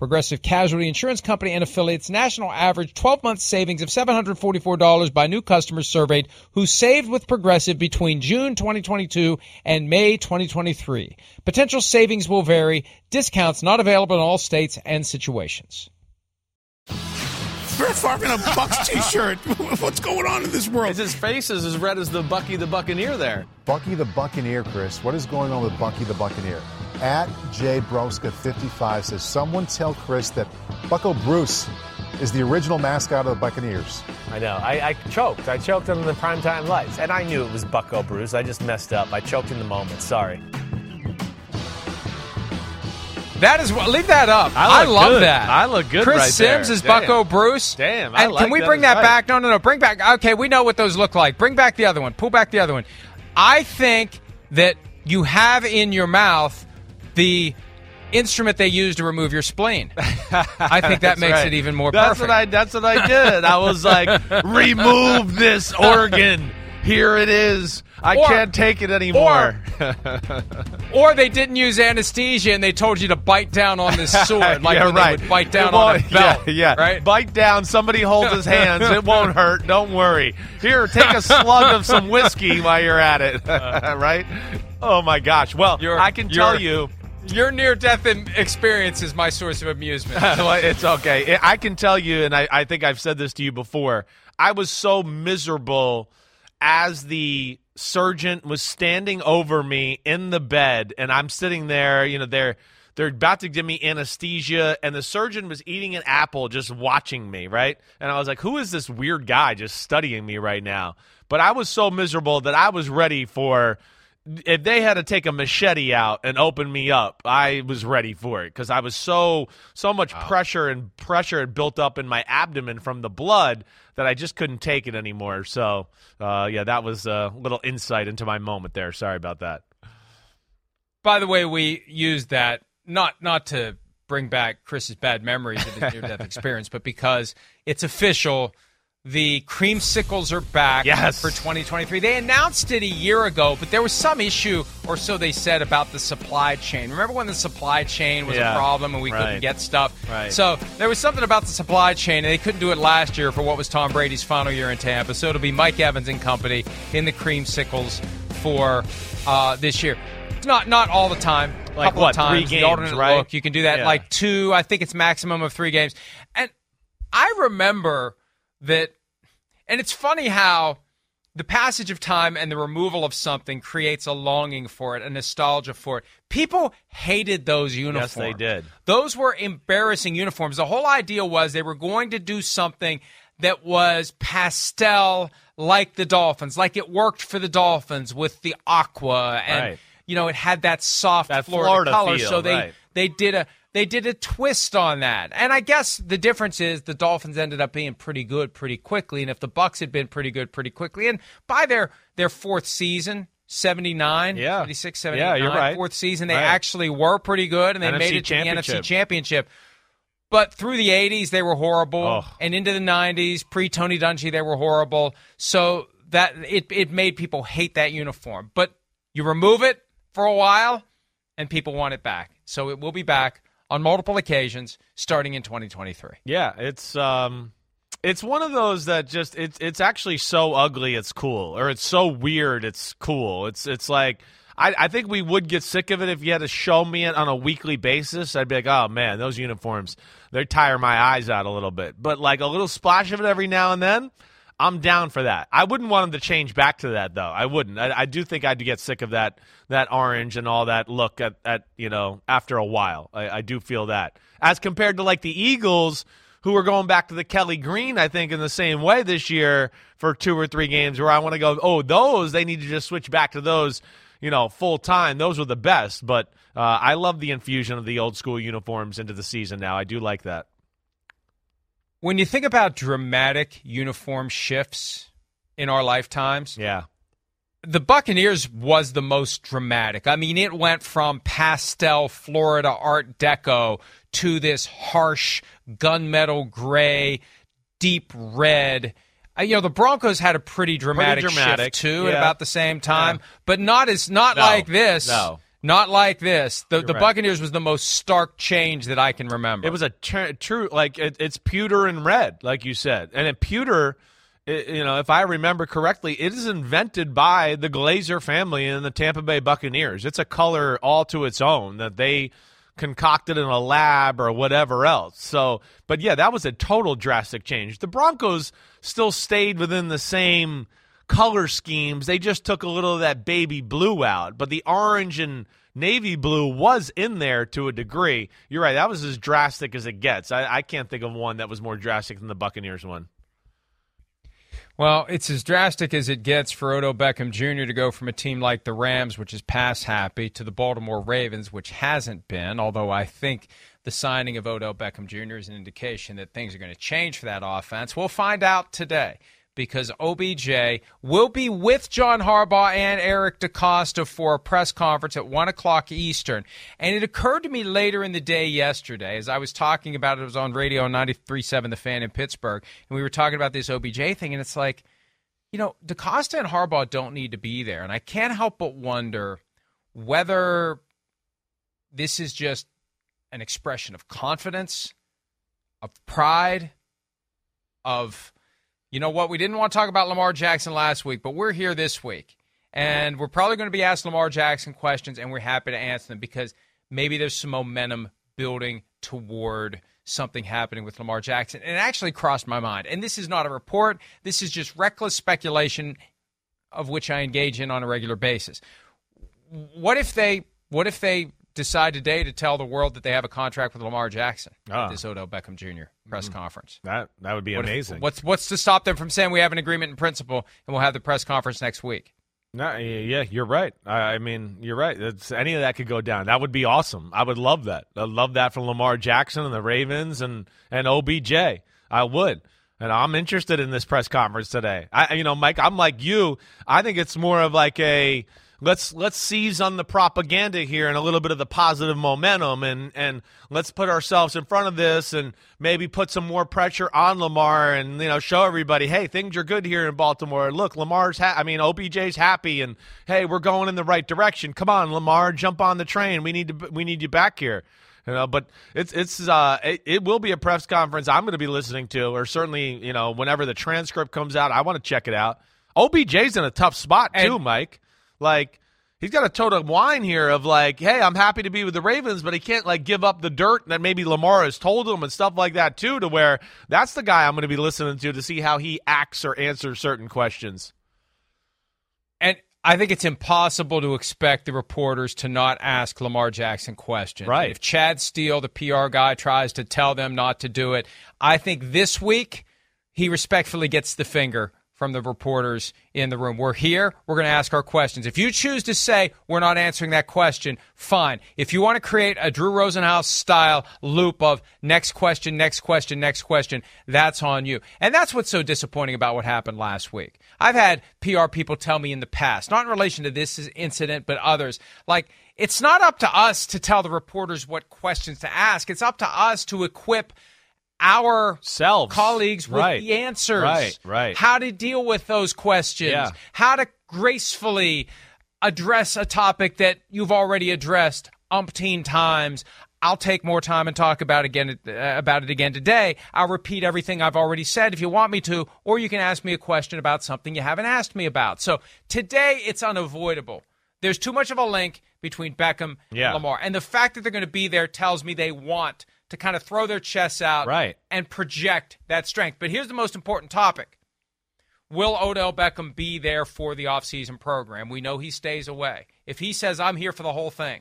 Progressive Casualty Insurance Company and affiliates national average 12 month savings of $744 by new customers surveyed who saved with Progressive between June 2022 and May 2023. Potential savings will vary. Discounts not available in all states and situations. Brett Favre in a Bucks t-shirt. What's going on in this world? His face is as red as the Bucky the Buccaneer there. Bucky the Buccaneer, Chris. What is going on with Bucky the Buccaneer? At J Broska 55 says someone tell Chris that Bucco Bruce is the original mascot of the Buccaneers. I know. I, I choked. I choked on the primetime lights, and I knew it was Bucco Bruce. I just messed up. I choked in the moment. Sorry. That is what. Leave that up. I, I, love good. that. I look good Chris right Sims there. is Damn. Bucco Bruce. Damn, I And like can we that bring that right. back? No, no, no. Bring back. Okay, we know what those look like. Bring back the other one. Pull back the other one. I think that you have in your mouth the instrument they use to remove your spleen. I think that makes right. it even more That's perfect. what I. That's what I did. I was like, remove this organ. Here it is. I Or- can't take it anymore. Or they didn't use anesthesia and they told you to bite down on this sword, like yeah, right. they would bite down on a belt. Yeah, yeah. right. Bite down. Somebody hold his hands. It won't hurt. Don't worry. Here, take a slug of some whiskey while you're at it. Uh. right? Oh my gosh. Well, You're- I can tell you. Your near-death experience is my source of amusement. well, it's okay. I can tell you, and I, I think I've said this to you before. I was so miserable as the surgeon was standing over me in the bed, and I'm sitting there. You know, they're they're about to give me anesthesia, and the surgeon was eating an apple, just watching me, right? And I was like, "Who is this weird guy just studying me right now?" But I was so miserable that I was ready for if they had to take a machete out and open me up, I was ready for it because I was so so much pressure and pressure had built up in my abdomen from the blood that I just couldn't take it anymore. So, uh, yeah, that was a little insight into my moment there. Sorry about that. By the way, we used that not not to bring back Chris's bad memories of his near-death experience, but because it's official. The creamsicles are back Yes. for 2023. They announced it a year ago, but there was some issue, or so they said, about the supply chain. Remember when the supply chain was Yeah. a problem and we couldn't get stuff? Right. So there was something about the supply chain, and they couldn't do it last year for what was Tom Brady's final year in Tampa. So it'll be Mike Evans and company in the creamsicles for uh, this year. It's not not all the time. Like couple what, of times. three the games, alternate right? look. You can do that Yeah. like two. I think it's maximum of three games. And I remember that, and it's funny how the passage of time and the removal of something creates a longing for it, a nostalgia for it. People hated those uniforms. Yes, they did. Those were embarrassing uniforms. The whole idea was they were going to do something that was pastel like the Dolphins, like it worked for the Dolphins with the aqua and Right. you know it had that soft That Florida, Florida color. feel, so they right. they did a they did a twist on that. And I guess the difference is the Dolphins ended up being pretty good pretty quickly. And if the Bucks had been pretty good pretty quickly, and by their their fourth season, 79, Yeah. 76, Yeah, 79, you're right. fourth season, they Right. actually were pretty good and they NFC made it to the. NFC championship. But through the 80s, they were horrible. Oh. And into the 90s, pre Tony Dungy, they were horrible. So that it it made people hate that uniform. But you remove it for a while, and people want it back. So it will be back on multiple occasions starting in 2023. Yeah, it's um it's one of those that just it's it's actually so ugly it's cool or it's so weird it's cool. It's it's like I, I think we would get sick of it if you had to show me it on a weekly basis. I'd be like, oh man, those uniforms, they tire my eyes out a little bit. But like a little splash of it every now and then, I'm down for that. I wouldn't want them to change back to that though. I wouldn't. I, I do think I'd get sick of that that orange and all that look at, at you know after a while. I, I do feel that as compared to like the Eagles who are going back to the Kelly Green, I think, in the same way this year for two or three games where I want to go, oh, those, they need to just switch back to those you know, full time, those were the best. But uh, I love the infusion of the old school uniforms into the season now. I do like that. When you think about dramatic uniform shifts in our lifetimes, yeah. The Buccaneers was the most dramatic. I mean, it went from pastel Florida Art Deco to this harsh gunmetal gray, deep red uh, you know the Broncos had a pretty dramatic, pretty dramatic. shift too yeah. at about the same time, yeah. but not as not no. like this. No. Not like this. The, the right. Buccaneers was the most stark change that I can remember. It was a tr- true, like it, it's pewter and red, like you said, and in pewter, it, you know, if I remember correctly, it is invented by the Glazer family and the Tampa Bay Buccaneers. It's a color all to its own that they concocted in a lab or whatever else. So, but yeah, that was a total drastic change. The Broncos still stayed within the same color schemes. They just took a little of that baby blue out, but the orange and navy blue was in there to a degree. You're right. That was as drastic as it gets. I, I can't think of one that was more drastic than the Buccaneers one. Well, it's as drastic as it gets for Odell Beckham Jr. to go from a team like the Rams, which is pass happy, to the Baltimore Ravens, which hasn't been, although I think the signing of Odell Beckham Jr. is an indication that things are going to change for that offense. We'll find out today because OBJ will be with John Harbaugh and Eric DeCosta for a press conference at 1 o'clock Eastern. And it occurred to me later in the day yesterday, as I was talking about it, it was on radio on 93.7 The Fan in Pittsburgh, and we were talking about this OBJ thing, and it's like, you know, DeCosta and Harbaugh don't need to be there. And I can't help but wonder whether this is just an expression of confidence, of pride, of, you know what, we didn't want to talk about Lamar Jackson last week, but we're here this week. And we're probably going to be asked Lamar Jackson questions, and we're happy to answer them because maybe there's some momentum building toward something happening with Lamar Jackson. And it actually crossed my mind. And this is not a report, this is just reckless speculation of which I engage in on a regular basis. What if they what if they decide today to tell the world that they have a contract with Lamar Jackson Ah. at this Odell Beckham Jr. press conference. That that would be What if- amazing. what's what's to stop them from saying we have an agreement in principle and we'll have the press conference next week? No, yeah, you're right. I, I mean, you're right. It's, any of that could go down. That would be awesome. I would love that. I love that from Lamar Jackson and the Ravens and and OBJ. I would. And I'm interested in this press conference today. I, you know, Mike, I'm like you. I think it's more of like a let's let's seize on the propaganda here and a little bit of the positive momentum and and let's put ourselves in front of this and maybe put some more pressure on Lamar and you know show everybody hey things are good here in Baltimore. Look Lamar's ha- I mean OBJ's happy and hey we're going in the right direction. Come on Lamar jump on the train. We need to we need you back here. You know but it's it's uh it, it will be a press conference I'm going to be listening to or certainly you know whenever the transcript comes out I want to check it out. OBJ's in a tough spot too And- Mike. Like he's got a total wine here of like, hey, I'm happy to be with the Ravens, but he can't like give up the dirt that maybe Lamar has told him and stuff like that too. To where that's the guy I'm going to be listening to to see how he acts or answers certain questions. And I think it's impossible to expect the reporters to not ask Lamar Jackson questions. Right. If Chad Steele, the PR guy, tries to tell them not to do it, I think this week he respectfully gets the finger from the reporters in the room. We're here. We're going to ask our questions. If you choose to say we're not answering that question, fine. If you want to create a Drew Rosenhaus style loop of next question, next question, next question, that's on you. And that's what's so disappointing about what happened last week. I've had PR people tell me in the past, not in relation to this incident, but others, like, it's not up to us to tell the reporters what questions to ask. It's up to us to equip our Selves. colleagues with Right. the answers. Right, right. How to deal with those questions. Yeah. How to gracefully address a topic that you've already addressed umpteen times. I'll take more time and talk about again uh, about it again today. I'll repeat everything I've already said if you want me to, or you can ask me a question about something you haven't asked me about. So today it's unavoidable. There's too much of a link between Beckham Yeah. and Lamar, and the fact that they're going to be there tells me they want to kind of throw their chests out Right. and project that strength. But here's the most important topic. Will Odell Beckham be there for the offseason program? We know he stays away. If he says, I'm here for the whole thing,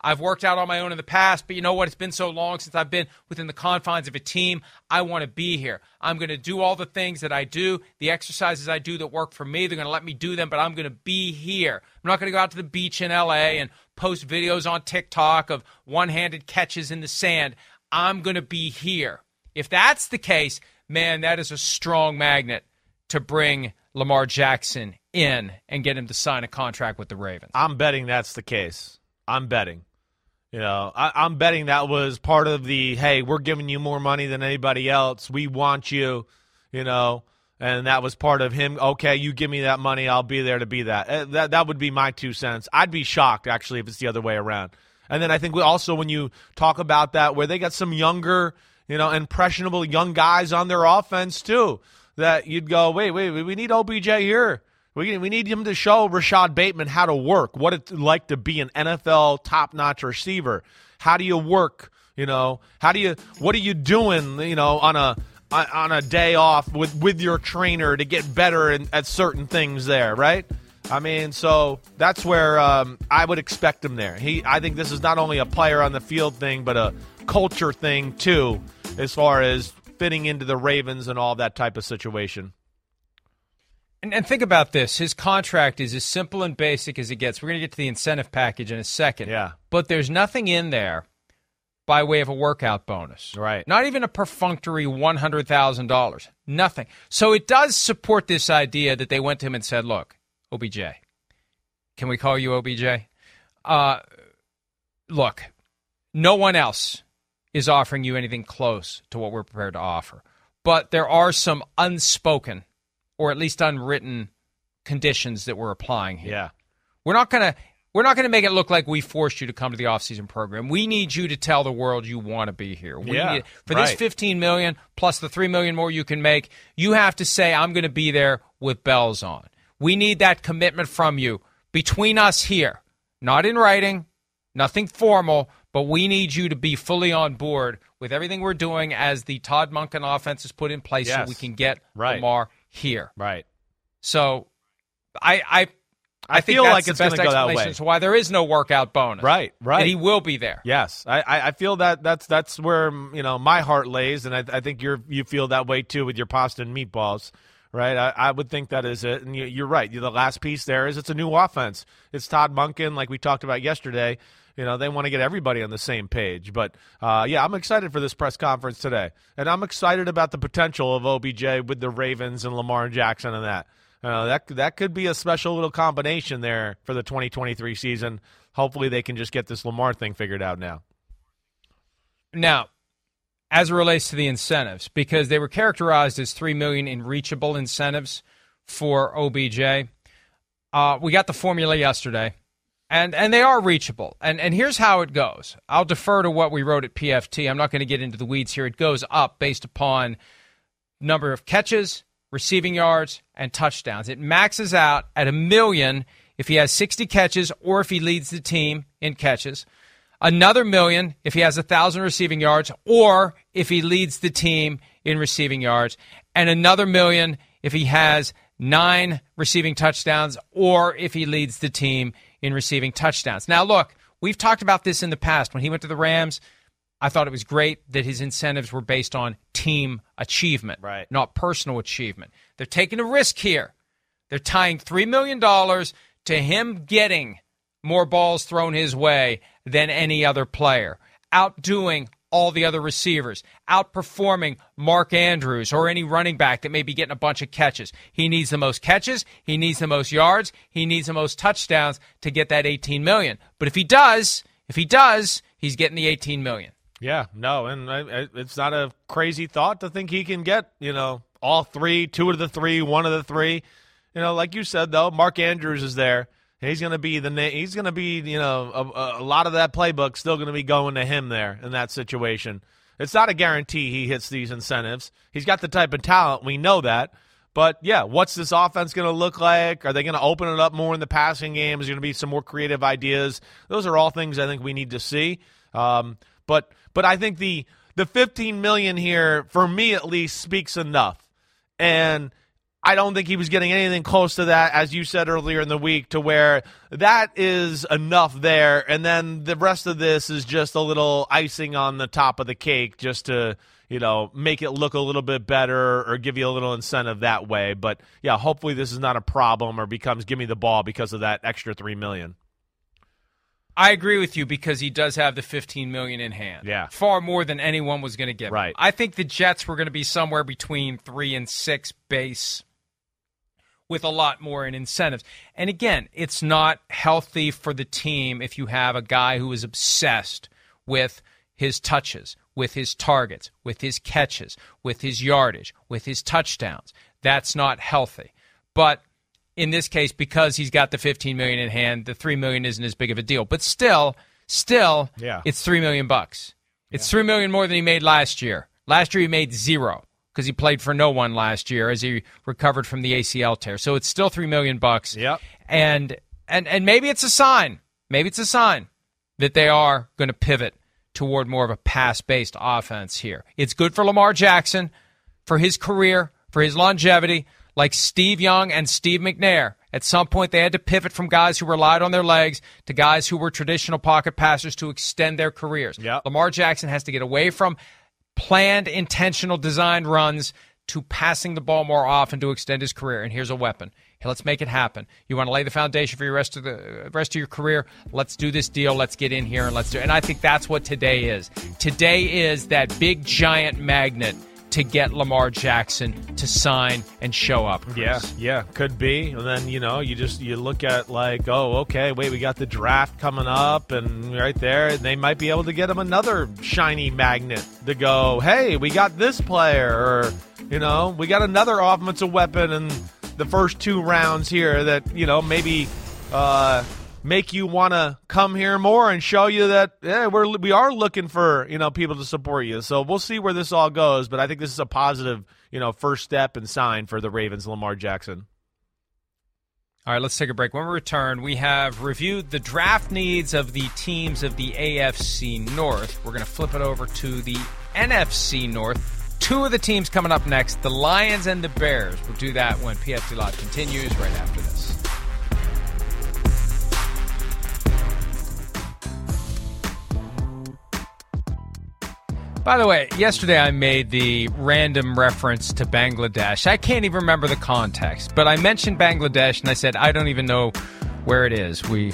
I've worked out on my own in the past, but you know what? It's been so long since I've been within the confines of a team. I want to be here. I'm going to do all the things that I do, the exercises I do that work for me. They're going to let me do them, but I'm going to be here. I'm not going to go out to the beach in LA and post videos on TikTok of one handed catches in the sand. I'm going to be here. If that's the case, man, that is a strong magnet to bring Lamar Jackson in and get him to sign a contract with the Ravens. I'm betting that's the case. I'm betting. You know, I, I'm betting that was part of the hey, we're giving you more money than anybody else. We want you, you know, and that was part of him. Okay, you give me that money, I'll be there to be that. Uh, That that would be my two cents. I'd be shocked actually if it's the other way around. And then I think we also when you talk about that, where they got some younger, you know, impressionable young guys on their offense too, that you'd go, wait, wait, we need OBJ here. We, we need him to show Rashod Bateman how to work, what it's like to be an NFL top notch receiver. How do you work? You know, how do you, what are you doing, you know, on a, on a day off with, with your trainer to get better in, at certain things there, right? I mean, so that's where um, I would expect him there. He, I think this is not only a player on the field thing, but a culture thing too, as far as fitting into the Ravens and all that type of situation. And, and think about this. His contract is as simple and basic as it gets. We're going to get to the incentive package in a second. Yeah. But there's nothing in there by way of a workout bonus. Right. Not even a perfunctory $100,000. Nothing. So it does support this idea that they went to him and said, look, OBJ, can we call you OBJ? Uh, look, no one else is offering you anything close to what we're prepared to offer. But there are some unspoken or at least unwritten conditions that we're applying here. Yeah. We're not going to we're not going to make it look like we forced you to come to the offseason program. We need you to tell the world you want to be here. We Yeah, need, for this 15 million plus the 3 million more you can make, you have to say I'm going to be there with bells on. We need that commitment from you between us here. Not in writing, nothing formal, but we need you to be fully on board with everything we're doing as the Todd Monken offense is put in place so we can get Right. Lamar here. Right. So I I I think feel that's like the it's best gonna go that explanation way. to why there is no workout bonus. Right, right. And he will be there. Yes, I, I I feel that that's that's where you know my heart lays, and I, I think you're you feel that way too with your pasta and meatballs, right? I, I would think that is it, and you, you're right. The last piece there is it's a new offense. It's Todd Monken, like we talked about yesterday. You know they want to get everybody on the same page, but uh, yeah, I'm excited for this press conference today, and I'm excited about the potential of OBJ with the Ravens and Lamar Jackson and that. Uh, that that could be a special little combination there for the 2023 season. Hopefully, they can just get this Lamar thing figured out now. Now, as it relates to the incentives, because they were characterized as three million in reachable incentives for OBJ, uh, we got the formula yesterday, and and they are reachable. And and here's how it goes. I'll defer to what we wrote at PFT. I'm not going to get into the weeds here. It goes up based upon number of catches, receiving yards, and touchdowns. It maxes out at a million if he has 60 catches or if he leads the team in catches. Another million if he has a thousand receiving yards or if he leads the team in receiving yards, and another million if he has nine receiving touchdowns or if he leads the team in receiving touchdowns. Now, look, we've talked about this in the past. When he went to the Rams, I thought it was great that his incentives were based on team achievement, Right. not personal achievement. They're taking a risk here. They're tying $3 million to him getting more balls thrown his way than any other player, outdoing all the other receivers, outperforming Mark Andrews or any running back that may be getting a bunch of catches. He needs the most catches, he needs the most yards, he needs the most touchdowns to get that 18 million. But if he does, if he does, he's getting the 18 million. Yeah, no, and I, I, it's not a crazy thought to think he can get you know all three, two of the three, one of the three. You know, like you said though, Mark Andrews is there. He's going to be the he's going to be you know a, a lot of that playbook still going to be going to him there in that situation. It's not a guarantee he hits these incentives. He's got the type of talent. We know that. But yeah, what's this offense going to look like? Are they going to open it up more in the passing game? Is there going to be some more creative ideas? Those are all things I think we need to see. Um, but but I think the the 15 million here for me at least speaks enough. And I don't think he was getting anything close to that, as you said earlier in the week, to where that is enough there. And then the rest of this is just a little icing on the top of the cake just to, you know, make it look a little bit better or give you a little incentive that way. But yeah, hopefully this is not a problem or becomes give me the ball because of that extra three million. I agree with you because he does have the 15 million in hand. Yeah. Far more than anyone was going to get. Right. I think the Jets were going to be somewhere between 3 and 6 base with a lot more in incentives. And again, it's not healthy for the team if you have a guy who is obsessed with his touches, with his targets, with his catches, with his yardage, with his touchdowns. That's not healthy. But in this case, because he's got the 15 million in hand, the 3 million isn't as big of a deal. But still, still, yeah. it's 3 million bucks. It's yeah. 3 million more than he made last year. Last year he made zero because he played for no one last year as he recovered from the ACL tear. So it's still 3 million bucks. Yep. And and and maybe it's a sign. Maybe it's a sign that they are going to pivot toward more of a pass-based offense here. It's good for Lamar Jackson for his career, for his longevity like Steve Young and Steve McNair. At some point, they had to pivot from guys who relied on their legs to guys who were traditional pocket passers to extend their careers. Yep. Lamar Jackson has to get away from planned, intentional, designed runs to passing the ball more often to extend his career. And here's a weapon. Hey, let's make it happen. You want to lay the foundation for your rest of the rest of your career? Let's do this deal. Let's get in here and let's do. It. And I think that's what today is. Today is that big giant magnet to get Lamar Jackson to sign and show up. Chris. Yeah, yeah, could be. And then you know, you just you look at like, oh, okay, wait, we got the draft coming up, and right there, they might be able to get him another shiny magnet to go. Hey, we got this player, or you know, we got another offensive weapon in the first two rounds here that you know maybe. Uh, make you want to come here more and show you that yeah, we're we are looking for you know people to support you. So we'll see where this all goes, but I think this is a positive you know first step and sign for the Ravens, Lamar Jackson. All right, let's take a break. When we return, we have reviewed the draft needs of the teams of the AFC North. We're going to flip it over to the NFC North. Two of the teams coming up next the Lions and the Bears. We'll do that when PFT Live continues right after this. By the way, yesterday I made the random reference to Bangladesh. I can't even remember the context, but I mentioned Bangladesh and I said, I don't even know where it is. We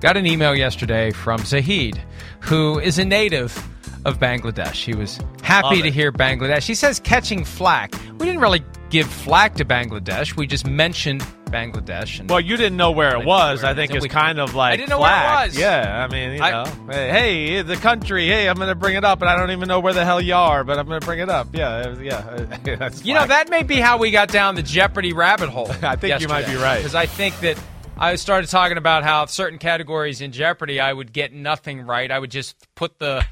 got an email yesterday from Zahid, who is a native of Bangladesh. He was happy to hear Bangladesh. He says catching flack. We didn't really give flack to Bangladesh. We just mentioned Bangladesh. And well, you didn't know where it was. Where I think it's kind of like I didn't know where it was. Yeah, I mean, you I, know, hey, the country. Hey, I'm going to bring it up, and I don't even know where the hell you are, but I'm going to bring it up. Yeah, yeah. you know, that may be how we got down the Jeopardy rabbit hole. I think you might be right because I think that. I started talking about how certain categories in Jeopardy I would get nothing right. I would just put the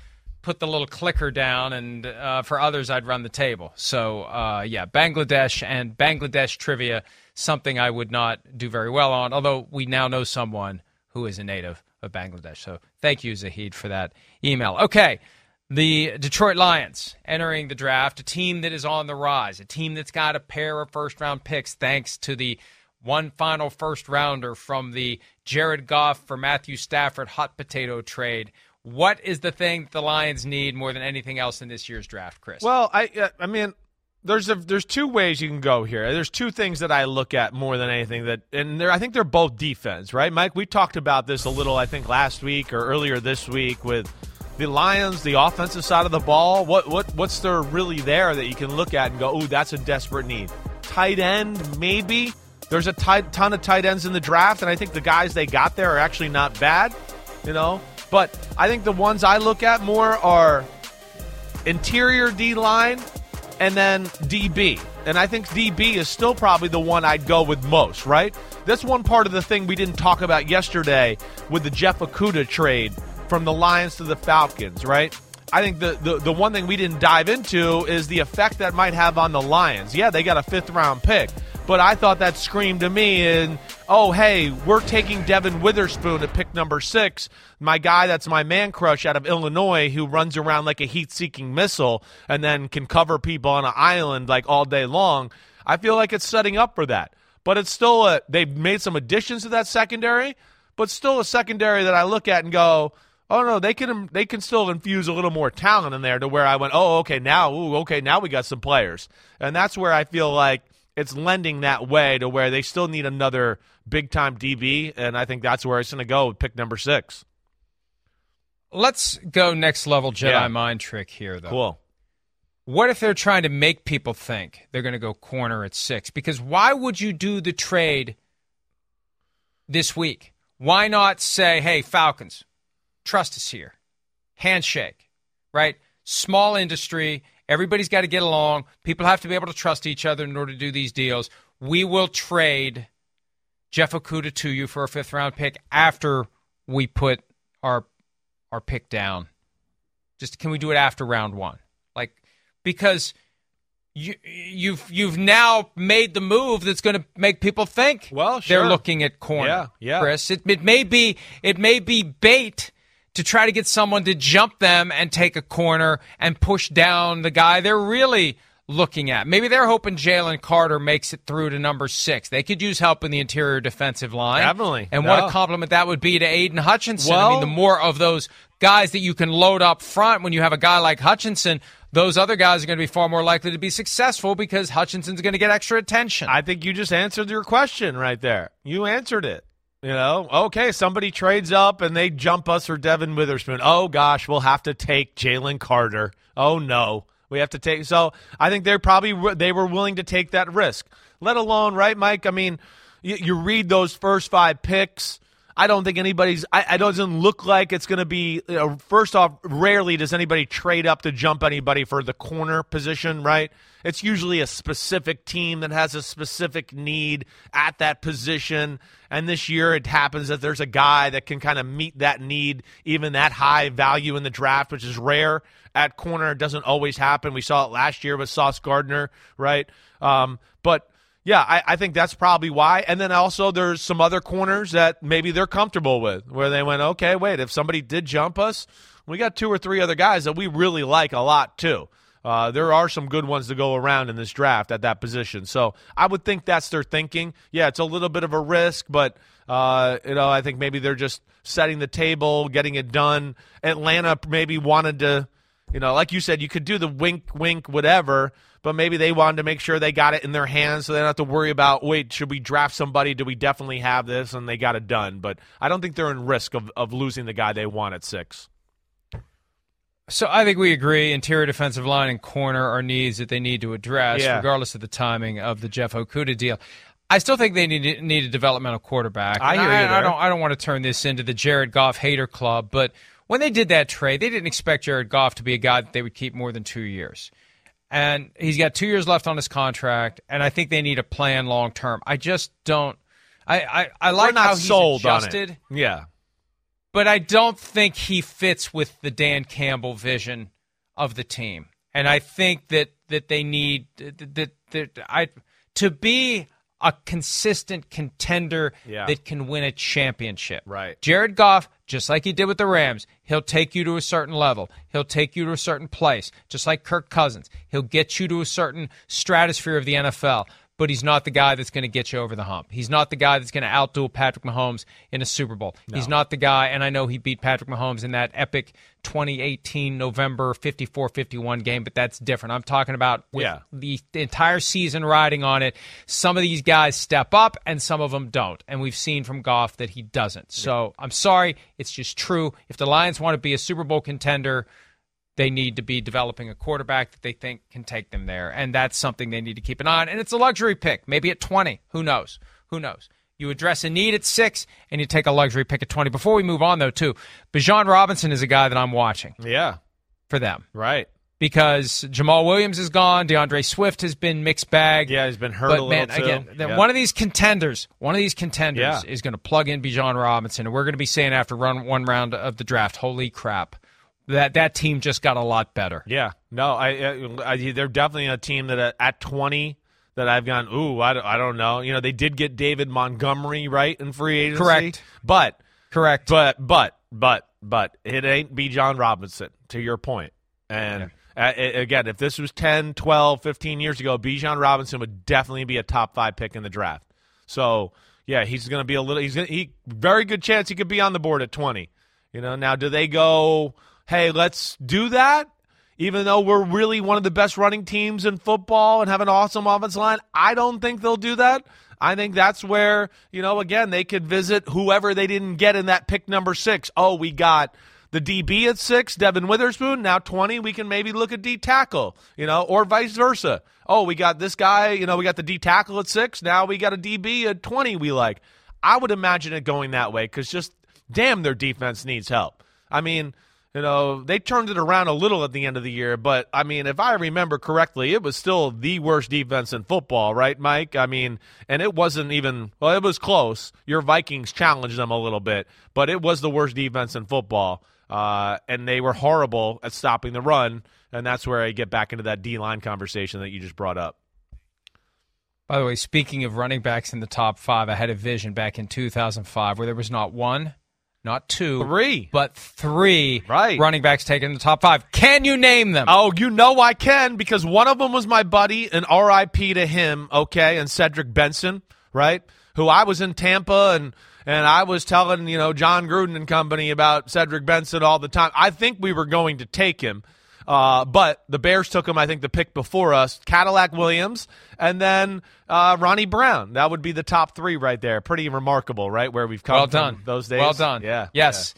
put the little clicker down, and uh, for others, I'd run the table. So, uh, yeah, Bangladesh and Bangladesh trivia something I would not do very well on, although we now know someone who is a native of Bangladesh. So thank you, Zahid, for that email. Okay. The Detroit Lions entering the draft, a team that is on the rise, a team that's got a pair of first round picks thanks to the one final first rounder from the Jared Goff for Matthew Stafford hot potato trade. What is the thing the Lions need more than anything else in this year's draft, Chris? Well, I uh, I mean, there's a there's two ways you can go here. There's two things that I look at more than anything that, and I think they're both defense, right, Mike? We talked about this a little, I think, last week or earlier this week with the Lions, the offensive side of the ball. What what what's there really there that you can look at and go, oh, that's a desperate need. Tight end, maybe. There's a tight, ton of tight ends in the draft, and I think the guys they got there are actually not bad, you know. But I think the ones I look at more are interior D line, and then DB. And I think DB is still probably the one I'd go with most, right? That's one part of the thing we didn't talk about yesterday with the Jeff Okudah trade from the Lions to the Falcons, right? I think the, the, the one thing we didn't dive into is the effect that might have on the Lions. Yeah, they got a fifth round pick, but I thought that screamed to me in, oh, hey, we're taking Devon Witherspoon at pick number six, my guy that's my man crush out of Illinois who runs around like a heat seeking missile and then can cover people on an island like all day long. I feel like it's setting up for that. But it's still a, they've made some additions to that secondary, but still a secondary that I look at and go, oh no, they can they can still infuse a little more talent in there to where I went, oh okay, now ooh, okay, now we got some players, and that's where I feel like it's lending that way to where they still need another big time DB, and I think that's where it's going to go with pick number six. Let's go next level Jedi Yeah. mind trick here, though. Cool. What if they're trying to make people think they're going to go corner at six? Because why would you do the trade this week? Why not say, hey, Falcons, trust us here? Handshake, right? Small industry. Everybody's got to get along. People have to be able to trust each other in order to do these deals. We will trade Jeff Okudah to you for a fifth round pick after we put our our pick down. Just can we do it after round one? Like because you you've you've now made the move that's going to make people think Well, they're looking at corner. Yeah, yeah. Chris, it, it may be it may be bait to try to get someone to jump them and take a corner and push down the guy they're really looking at. Maybe they're hoping Jalen Carter makes it through to number six. They could use help in the interior defensive line. Definitely. And what a compliment that would be to Aidan Hutchinson. I mean, the more of those guys that you can load up front when you have a guy like Hutchinson, those other guys are going to be far more likely to be successful because Hutchinson's going to get extra attention. I think you just answered your question right there. You answered it. You know, okay, somebody trades up and they jump us for Devon Witherspoon. Oh gosh, we'll have to take Jalen Carter. Oh no, we have to take. So I think they're probably they were willing to take that risk. Let alone, right, Mike? I mean, you, you read those first five picks. I don't think anybody's. I, I doesn't look like it's going to be. You know, first off, rarely does anybody trade up to jump anybody for the corner position, right? It's usually a specific team that has a specific need at that position. And this year, it happens that there's a guy that can kind of meet that need, even that high value in the draft, which is rare at corner. It doesn't always happen. We saw it last year with Sauce Gardner, right? Um, but yeah, I, I think that's probably why. And then also there's some other corners that maybe they're comfortable with, where they went, okay, wait, if somebody did jump us, we got two or three other guys that we really like a lot too. Uh, there are some good ones to go around in this draft at that position. So I would think that's their thinking. Yeah, it's a little bit of a risk, but uh, you know, I think maybe they're just setting the table, getting it done. Atlanta maybe wanted to you know, like you said, you could do the wink, wink, whatever, but maybe they wanted to make sure they got it in their hands so they don't have to worry about, wait, should we draft somebody? Do we definitely have this? And they got it done. But I don't think they're in risk of, of losing the guy they want at six. So I think we agree. Interior defensive line and corner are needs that they need to address, Yeah. regardless of the timing of the Jeff Okudah deal. I still think they need need a developmental quarterback. I hear you I, there. don't. I don't want to turn this into the Jared Goff hater club, but when they did that trade, they didn't expect Jared Goff to be a guy that they would keep more than two years. And he's got two years left on his contract, and I think they need a plan long term. I just don't. I I, I like We're not how he's sold adjusted on it. Yeah. but I don't think he fits with the Dan Campbell vision of the team. And I think that that they need that that, that I to be a consistent contender Yeah. that can win a championship. Right. Jared Goff, just like he did with the Rams, he'll take you to a certain level. He'll take you to a certain place, just like Kirk Cousins. He'll get you to a certain stratosphere of the NFL. But he's not the guy that's going to get you over the hump. He's not the guy that's going to outdo Patrick Mahomes in a Super Bowl. He's not the guy, and I know he beat Patrick Mahomes in that epic 2018 November 54 51 game, but that's different. I'm talking about with Yeah. the, the entire season riding on it. Some of these guys step up and some of them don't. And we've seen from Goff that he doesn't. So I'm sorry. It's just true. If the Lions want to be a Super Bowl contender, they need to be developing a quarterback that they think can take them there. And that's something they need to keep an eye on. And it's a luxury pick, maybe at 20. Who knows? Who knows? You address a need at six and you take a luxury pick at 20. Before we move on, though, too, Bijan Robinson is a guy that I'm watching Yeah. for them Right. because Jamaal Williams is gone. D'Andre Swift has been mixed bag. Yeah, he's been hurt But a little man, too. again, the- Yeah. one of these contenders, one of these contenders Yeah. is going to plug in Bijan Robinson, and we're going to be saying after run one round of the draft, holy crap, that that team just got a lot better. Yeah, no, I, I, I they're definitely a team that at, twenty that I've gone. Ooh, I don't, I don't know. You know, they did get David Montgomery right in free agency, Correct. But Correct. but but but but it ain't Bijan Robinson. To your point. and. Uh, again, if this was 10, 12, 15 years ago, Bijan Robinson would definitely be a top five pick in the draft. So, yeah, he's going to be a little. He's gonna, he very good chance he could be on the board at twenty. You know, now do they go? Hey, let's do that. Even though we're really one of the best running teams in football and have an awesome offensive line, I don't think they'll do that. I think that's where you know again they could visit whoever they didn't get in that pick number six. Oh, we got the DB at six, Devon Witherspoon. Now twenty, we can maybe look at D tackle, you know, or vice versa. Oh, we got this guy, you know, we got the D tackle at six. Now we got a DB at twenty. We like. I would imagine it going that way because just damn, their defense needs help. I mean, you know, they turned it around a little at the end of the year, but I mean, if I remember correctly, it was still the worst defense in football, right, Mike? I mean, and it wasn't even, well, it was close. Your Vikings challenged them a little bit, but it was the worst defense in football. Uh, and they were horrible at stopping the run, and that's where I get back into that D line conversation that you just brought up. By the way, speaking of running backs in the top five, I had a vision back in 2005 where there was not one, not two, Three. but three Right. running backs taken in the top five. Can you name them? Oh, you know I can because one of them was my buddy, and R.I.P. to him, okay, and Cedric Benson, right? Who I was in Tampa and and I was telling you know Jon Gruden and company about Cedric Benson all the time. I think we were going to take him, uh, but the Bears took him. I think the pick before us, Cadillac Williams, and then uh, Ronnie Brown. That would be the top three right there. Pretty remarkable, right? Where we've come well done. those days. Well done. Yeah. Yes.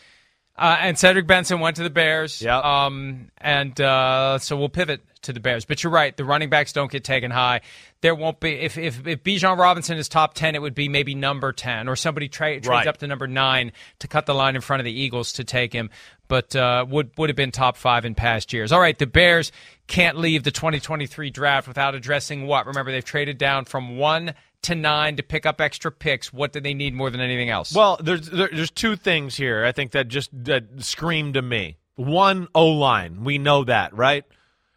Uh, and Cedric Benson went to the Bears. Yeah. Um, and uh, so we'll pivot to the Bears. But you're right. The running backs don't get taken high. There won't be if if, if Bijan Robinson is top ten, it would be maybe number ten, or somebody tra- trades Right. up to number nine to cut the line in front of the Eagles to take him. But uh, would would have been top five in past years. All right, the Bears can't leave the 2023 draft without addressing what. Remember, they've traded down from one to nine to pick up extra picks. What do they need more than anything else? Well, there's there, there's two things here I think that just that scream to me. One, O line. We know that, right?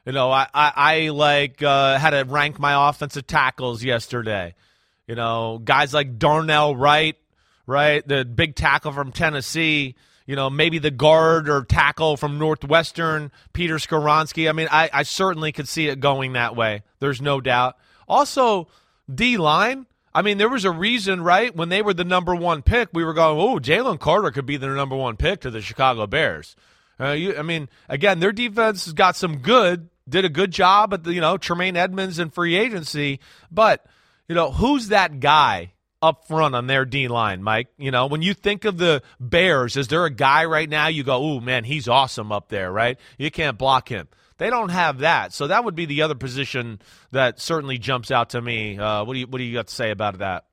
You know, I I, I like uh, had to rank my offensive tackles yesterday. You know, guys like Darnell Wright, right, the big tackle from Tennessee. You know, maybe the guard or tackle from Northwestern, Peter Skoronski. I mean, I, I certainly could see it going that way. There's no doubt. Also, D line. I mean, there was a reason, right? When they were the number one pick, we were going, "Oh, Jalen Carter could be the number one pick to the Chicago Bears." Uh, you, I mean, again, their defense has got some good, did a good job at the, you know Tremaine Edmunds and free agency, but you know who's that guy up front on their D line, Mike? You know, when you think of the Bears, is there a guy right now you go, "Oh man, he's awesome up there," right? You can't block him. They don't have that, so that would be the other position that certainly jumps out to me. Uh, what do you what do you got to say about that?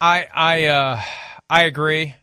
I I uh, I agree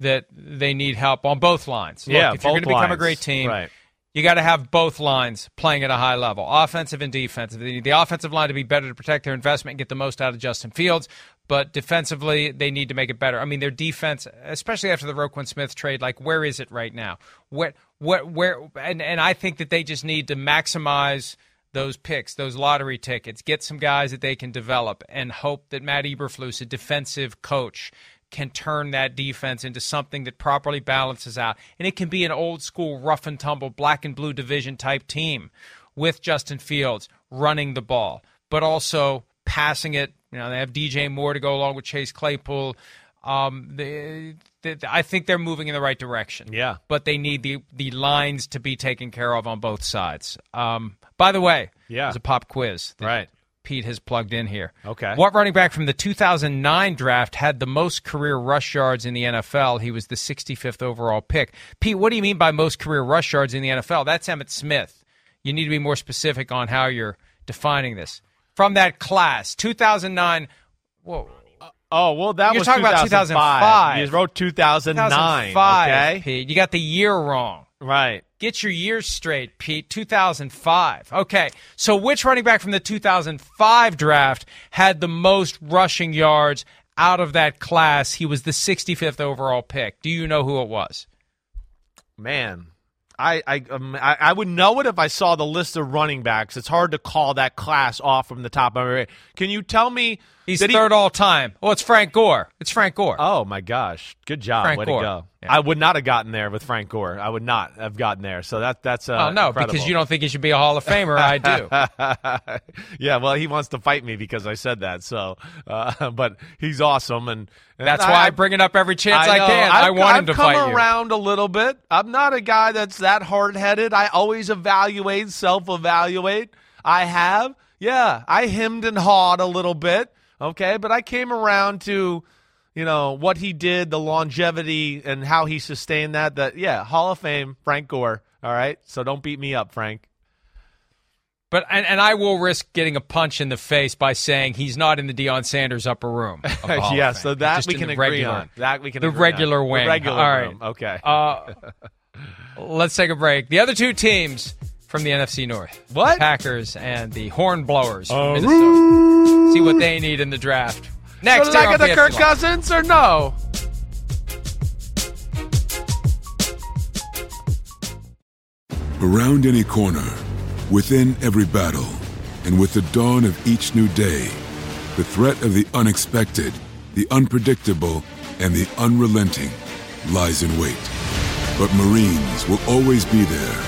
that they need help on both lines. Look, Yeah, if you're going to become a great team, Right. You got to have both lines playing at a high level, offensive and defensive. They need the offensive line to be better to protect their investment and get the most out of Justin Fields, but defensively they need to make it better. I mean, their defense, especially after the Roquan Smith trade, like where is it right now? Where where where and and I think that they just need to maximize those picks, those lottery tickets, get some guys that they can develop, and hope that Matt Eberflus, a defensive coach, can turn that defense into something that properly balances out. And it can be an old school, rough and tumble, black and blue division type team with Justin Fields running the ball, but also passing it. You know, they have DJ Moore to go along with Chase Claypool. Um, they, they, I think they're moving in the right direction. Yeah. But they need the, the lines to be taken care of on both sides. Um, by the way, Yeah. there's a pop quiz. that Right. Pete has plugged in here. Okay. What running back from the 2009 draft had the most career rush yards in the NFL? He was the 65th overall pick. Pete, what do you mean by most career rush yards in the NFL? That's Emmitt Smith. You need to be more specific on how you're defining this. From that class, 2009. Whoa. Uh, oh well, that You're was talking about 2005. 2005. You wrote 2009. 2005, Okay. Pete. You got the year wrong. Right. Get your years straight, Pete. 2005. Okay. So which running back from the 2005 draft had the most rushing yards out of that class? He was the 65th overall pick. Do you know who it was? Man, I I, um, I I would know it if I saw the list of running backs. It's hard to call that class off from the top of my head. Can you tell me? He's did he- third all time. Oh, it's Frank Gore. It's Frank Gore. Oh my gosh! Good job. Frank Way Gore. to go. Yeah. I would not have gotten there with Frank Gore. I would not have gotten there. So that that's uh, oh no, incredible. because you don't think he should be a Hall of Famer. I do. yeah, well, he wants to fight me because I said that. So, uh, but he's awesome, and, and That's why I bring it up every chance I, know. can. I've, I want I've him to come fight you. around a little bit. I'm not a guy that's that hard headed. I always evaluate, self evaluate. I have, yeah, I hemmed and hawed a little bit. Okay, but I came around to, you know, what he did, the longevity, and how he sustained that. That yeah, Hall of Fame, Frank Gore. All right, so don't beat me up, Frank. But and, and I will risk getting a punch in the face by saying he's not in the Deion Sanders upper room. of the Hall of yeah, so that we can agree regular, on. That we can the agree regular on. wing. The regular All right. room. Okay. Uh, let's take a break. The other two teams from the NFC North, What? the Packers and the Hornblowers from oh. Minnesota. See what they need in the draft. Next, so here like on the Kirk Live. Cousins or no? Around any corner, within every battle, and with the dawn of each new day, the threat of the unexpected, the unpredictable, and the unrelenting lies in wait. But Marines will always be there.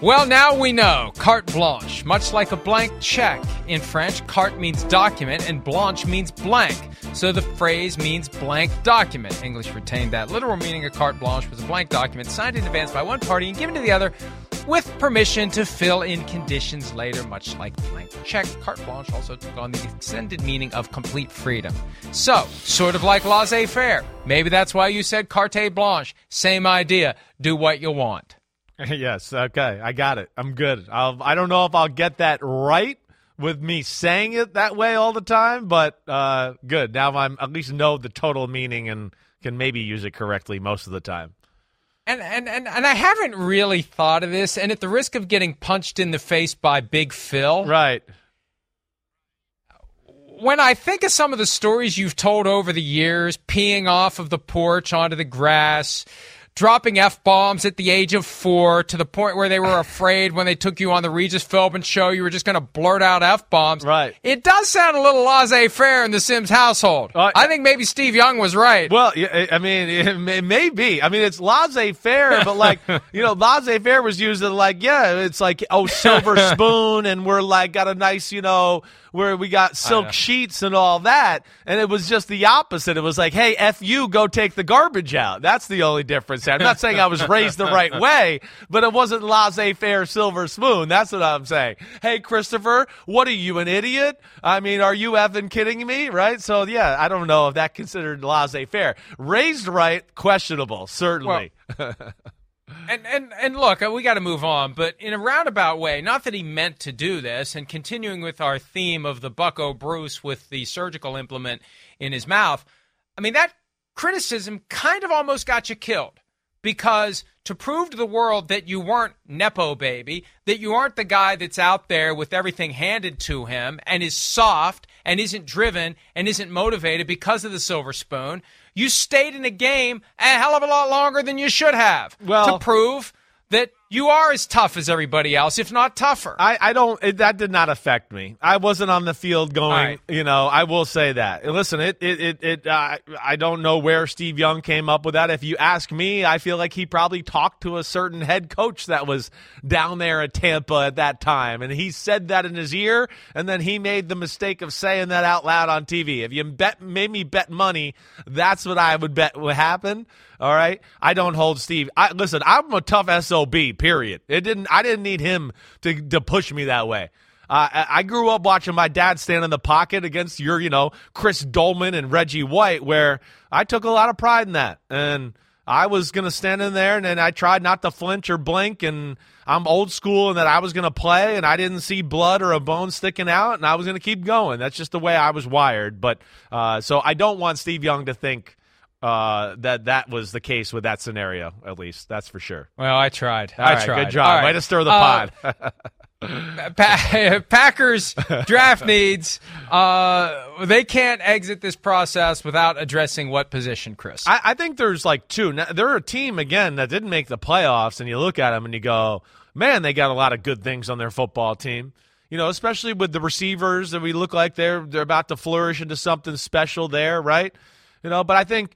Well, now we know carte blanche, much like a blank check. In French, carte means document and blanche means blank. So the phrase means blank document. English retained that literal meaning. of carte blanche was a blank document signed in advance by one party and given to the other with permission to fill in conditions later, much like blank check. Carte blanche also took on the extended meaning of complete freedom. So, sort of like laissez faire. Maybe that's why you said carte blanche. Same idea. Do what you want. yes. Okay. I got it. I'm good. I'll, I don't know if I'll get that right with me saying it that way all the time, but uh, good. Now I'm at least know the total meaning and can maybe use it correctly most of the time. And, and and and I haven't really thought of this, and at the risk of getting punched in the face by Big Phil, Right. when I think of some of the stories you've told over the years, peeing off of the porch onto the grass, dropping f bombs at the age of four, to the point where they were afraid when they took you on the Regis Philbin show, you were just going to blurt out f bombs. Right. It does sound a little laissez-faire in the Sims household. Uh, I think maybe Steve Young was right. Well, I mean, it may, it may be. I mean, it's laissez-faire, but like, you know, laissez-faire was used as like, yeah, it's like, oh, silver spoon, and we're like, got a nice, you know, where we got silk sheets and all that. And it was just the opposite. It was like, hey, F you, go take the garbage out. That's the only difference. There. I'm not saying I was raised the right way, but it wasn't laissez-faire silver spoon. That's what I'm saying. Hey, Christopher, what are you, an idiot? I mean, are you effing kidding me? Right? So, yeah, I don't know if that considered laissez-faire. Raised right, questionable, certainly. And and and look, we got to move on, but in a roundabout way, not that he meant to do this. And continuing with our theme of the Bucco Bruce with the surgical implement in his mouth, I mean that criticism kind of almost got you killed because to prove to the world that you weren't Nepo baby, that you aren't the guy that's out there with everything handed to him and is soft and isn't driven and isn't motivated because of the silver spoon, you stayed in a game a hell of a lot longer than you should have Well- to prove that you are as tough as everybody else, if not tougher. I, I don't. It, that did not affect me. I wasn't on the field going. right. You know, I will say that. Listen, it it it. it uh, I don't know where Steve Young came up with that. If you ask me, I feel like he probably talked to a certain head coach that was down there at Tampa at that time, and he said that in his ear, and then he made the mistake of saying that out loud on TV. If you bet made me bet money, that's what I would bet would happen. All right, I don't hold Steve. I listen. I'm a tough sob. Period. It didn't. I didn't need him to to push me that way. Uh, I I grew up watching my dad stand in the pocket against your, you know, Chris Doleman and Reggie White, where I took a lot of pride in that, and I was gonna stand in there, and then I tried not to flinch or blink, and I'm old school, and that I was gonna play, and I didn't see blood or a bone sticking out, and I was gonna keep going. That's just the way I was wired. But uh, so I don't want Steve Young to think uh, that that was the case with that scenario. At least that's for sure. well, I tried. All I right, tried. Good job. All right. Way to stir the Uh, pot. Pa- Packers draft needs. Uh, they can't exit this process without addressing what position, Chris. I, I think there's like two. Now, they're a team again that didn't make the playoffs, and you look at them and you go, man, they got a lot of good things on their football team. You know, especially with the receivers that we look like they're they're about to flourish into something special there, right? You know, but I think,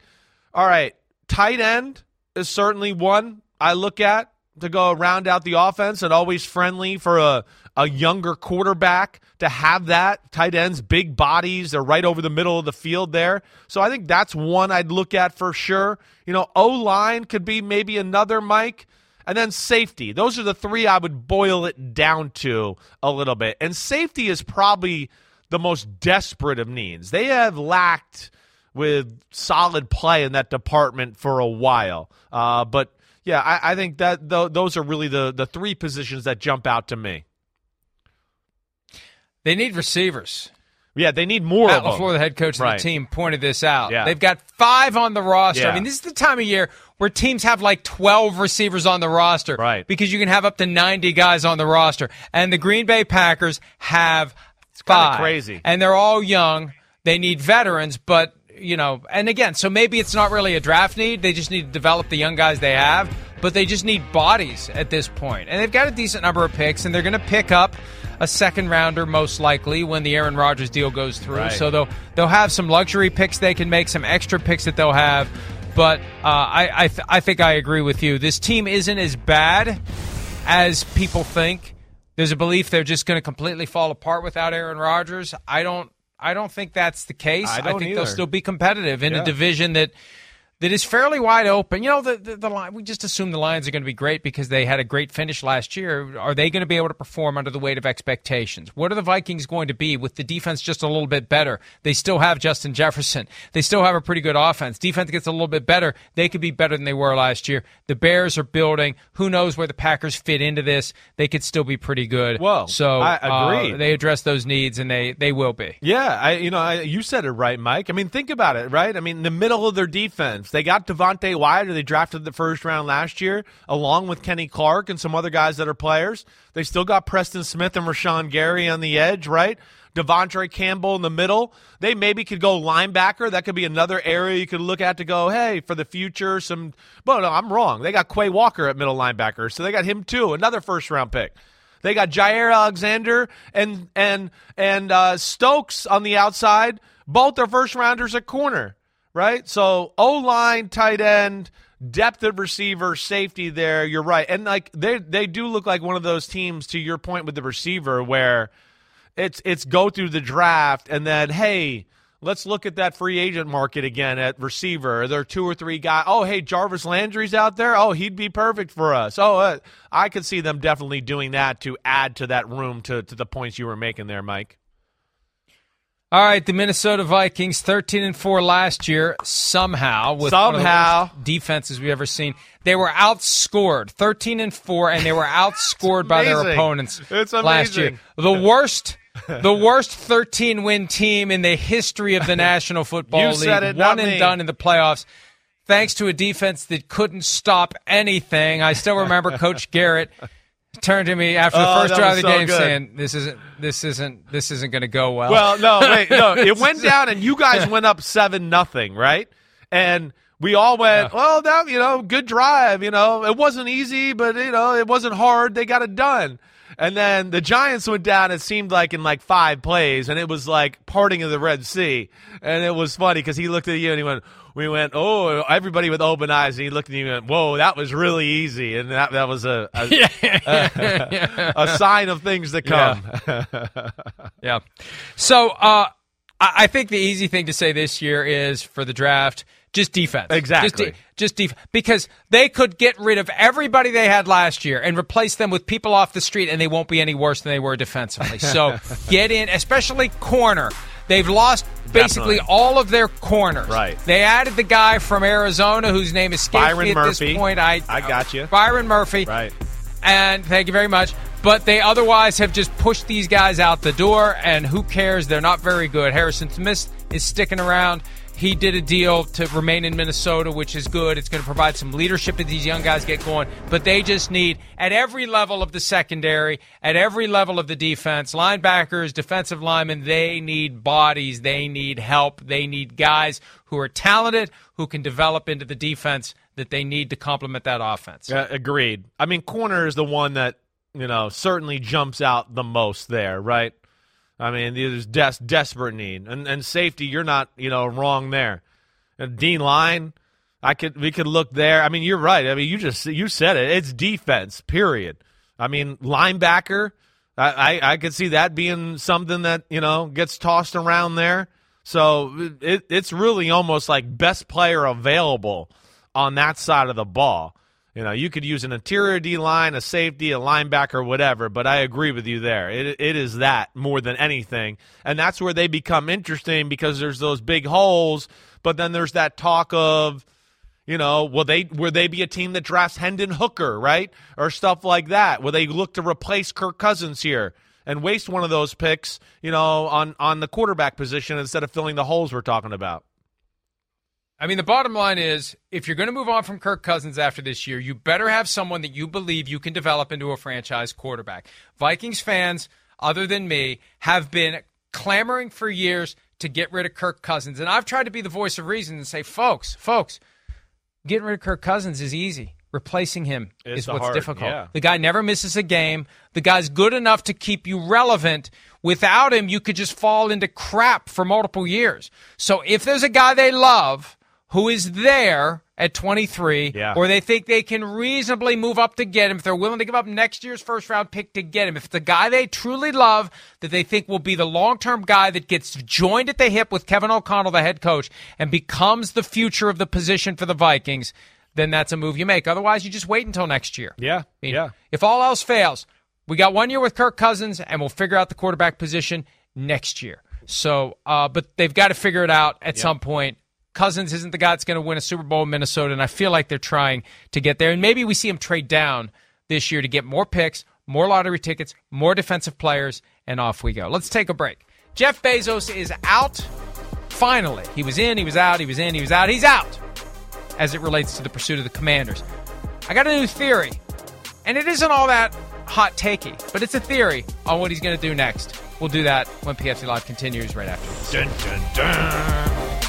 all right, tight end is certainly one I look at to go round out the offense and always friendly for a, a younger quarterback to have that. Tight ends, big bodies, they're right over the middle of the field there. So I think that's one I'd look at for sure. You know, O line could be maybe another Mike. And then safety. Those are the three I would boil it down to a little bit. And safety is probably the most desperate of needs. They have lacked with solid play in that department for a while. Uh, but yeah, I, I think that th- those are really the the three positions that jump out to me. they need receivers. Yeah, they need more Matt of them. LaFleur, the head coach of Right. the team, pointed this out. Yeah. They've got five on the roster. I mean, this is the time of year where teams have like 12 receivers on the roster. Right. Because you can have up to 90 guys on the roster. And the Green Bay Packers have kinda five. crazy. And they're all young. They need veterans, but, you know, and again, so maybe it's not really a draft need. They just need to develop the young guys they have, but they just need bodies at this point. And they've got a decent number of picks, and they're going to pick up a second rounder most likely when the Aaron Rodgers deal goes through. Right. So they'll they'll have some luxury picks they can make, some extra picks that they'll have. But uh, I I, th- I think I agree with you. This team isn't as bad as people think. There's a belief they're just going to completely fall apart without Aaron Rodgers. I don't I don't think that's the case. I don't think either. they'll still be competitive in Yeah. a division that that is fairly wide open. You know, the, the the line. We just assume the Lions are going to be great because they had a great finish last year. Are they going to be able to perform under the weight of expectations? What are the Vikings going to be with the defense just a little bit better? They still have Justin Jefferson. They still have a pretty good offense. Defense gets a little bit better. They could be better than they were last year. The Bears are building. Who knows where the Packers fit into this? They could still be pretty good. Well, so I uh, agree. they address those needs, and they they will be. Yeah, I you know I, you said it right, Mike. I mean, think about it, right? I mean, in the middle of their defense, they got Devonte Wyatt, they drafted the first round last year, along with Kenny Clark and some other guys that are players. They still got Preston Smith and Rashan Gary on the edge, right? De'Vondre Campbell in the middle. They maybe could go linebacker. That could be another area you could look at to go, hey, for the future, some. But no, I'm wrong. They got Quay Walker at middle linebacker, so they got him too, another first round pick. They got Jaire Alexander and and and uh, Stokes on the outside. Both are first rounders at corner, right? So O line, tight end, depth of receiver, safety. There, you're right, and like they they do look like one of those teams. To your point with the receiver, where it's it's go through the draft and then hey. Let's look at that free agent market again at receiver. There are two or three guys? Oh, hey, Jarvis Landry's out there. Oh, he'd be perfect for us. Oh, uh, I could see them definitely doing that to add to that room to, to the points you were making there, Mike. All right, the Minnesota Vikings, thirteen and four last year. Somehow, with one of the Somehow. defenses we've ever seen, they were outscored, thirteen and four, and they were outscored by their opponents It's last year. The worst, the worst thirteen win team in the history of the National Football League. it, one and me. done in the playoffs. Thanks to a defense that couldn't stop anything. I still remember Coach Garrett turned to me after the Oh, first drive of the so game good. saying, "This isn't, this isn't, this isn't going to go well." Well, no, wait, no. It went down, and you guys went up seven nothing, right? And we all went, well, that you know, good drive. You know, it wasn't easy, but you know, it wasn't hard. They got it done. And then the Giants went down. It seemed like in like five plays, and it was like parting of the Red Sea. And it was funny because he looked at you and he went, "We went, oh, everybody with open eyes." And he looked at you and went, "Whoa, that was really easy." And that that was a a, a, a sign of things to come. Yeah. So uh, I, I think the easy thing to say this year is for the draft, just defense. Exactly. Just, de- just defense. Because they could get rid of everybody they had last year and replace them with people off the street, and they won't be any worse than they were defensively. So get in, especially corner. They've lost basically Definitely. all of their corners. Right. They added the guy from Arizona whose name escapes Byron me at Murphy. this point. I I got you. Byron Murphy Right. and thank you very much. But they otherwise have just pushed these guys out the door, and who cares? They're not very good. Harrison Smith is sticking around. He did a deal to remain in Minnesota, which is good. It's going to provide some leadership as these young guys get going. But they just need, at every level of the secondary, at every level of the defense, linebackers, defensive linemen, they need bodies. They need help. They need guys who are talented, who can develop into the defense that they need to complement that offense. Yeah, agreed. I mean, corner is the one that you know certainly jumps out the most there, right? I mean, there's des- desperate need, and and safety. You're not you know wrong there. And Dean Line, I could we could look there. I mean, you're right. I mean, you just you said it. It's defense. Period. I mean, linebacker. I, I, I could see that being something that you know gets tossed around there. So it, it's really almost like best player available on that side of the ball. You know, you could use an interior D line, a safety, a linebacker, whatever, but I agree with you there. It, it is that more than anything. And that's where they become interesting because there's those big holes, but then there's that talk of, you know, will they will they be a team that drafts Hendon Hooker, right? Or stuff like that? Will they look to replace Kirk Cousins here and waste one of those picks, you know, on on the quarterback position instead of filling the holes we're talking about? I mean, the bottom line is if you're going to move on from Kirk Cousins after this year, you better have someone that you believe you can develop into a franchise quarterback. Vikings fans, other than me, have been clamoring for years to get rid of Kirk Cousins. And I've tried to be the voice of reason and say, folks, folks, getting rid of Kirk Cousins is easy. Replacing him It's is what's hard- difficult. yeah. The guy never misses a game. The guy's good enough to keep you relevant. Without him, you could just fall into crap for multiple years. So if there's a guy they love who is there at 23, Yeah. or they think they can reasonably move up to get him, if they're willing to give up next year's first round pick to get him, if it's the guy they truly love that they think will be the long term guy that gets joined at the hip with Kevin O'Connell, the head coach, and becomes the future of the position for the Vikings, then that's a move you make. Otherwise, you just wait until next year. Yeah, I mean, yeah. If all else fails, we got one year with Kirk Cousins, and we'll figure out the quarterback position next year. So, uh, but they've got to figure it out at some point. Cousins isn't the guy that's going to win a Super Bowl in Minnesota, and I feel like they're trying to get there. And maybe we see him trade down this year to get more picks, more lottery tickets, more defensive players, and off we go. Let's take a break. Jeff Bezos is out. Finally, he was in, he was out, he was in, he was out, he's out. As it relates to the pursuit of the Commanders, I got a new theory, and it isn't all that hot takey, but it's a theory on what he's going to do next. We'll do that when PFT Live continues right after this. Dun, dun, dun.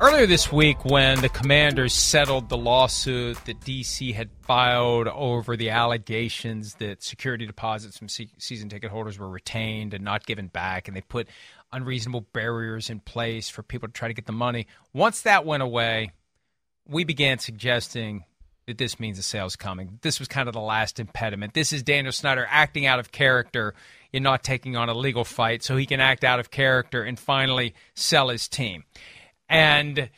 Earlier this week, when the Commanders settled the lawsuit that DC had filed over the allegations that security deposits from season ticket holders were retained and not given back, and they put unreasonable barriers in place for people to try to get the money, once that went away, we began suggesting that this means a sale's coming. This was kind of the last impediment. This is Daniel Snyder acting out of character in not taking on a legal fight so he can act out of character and finally sell his team. And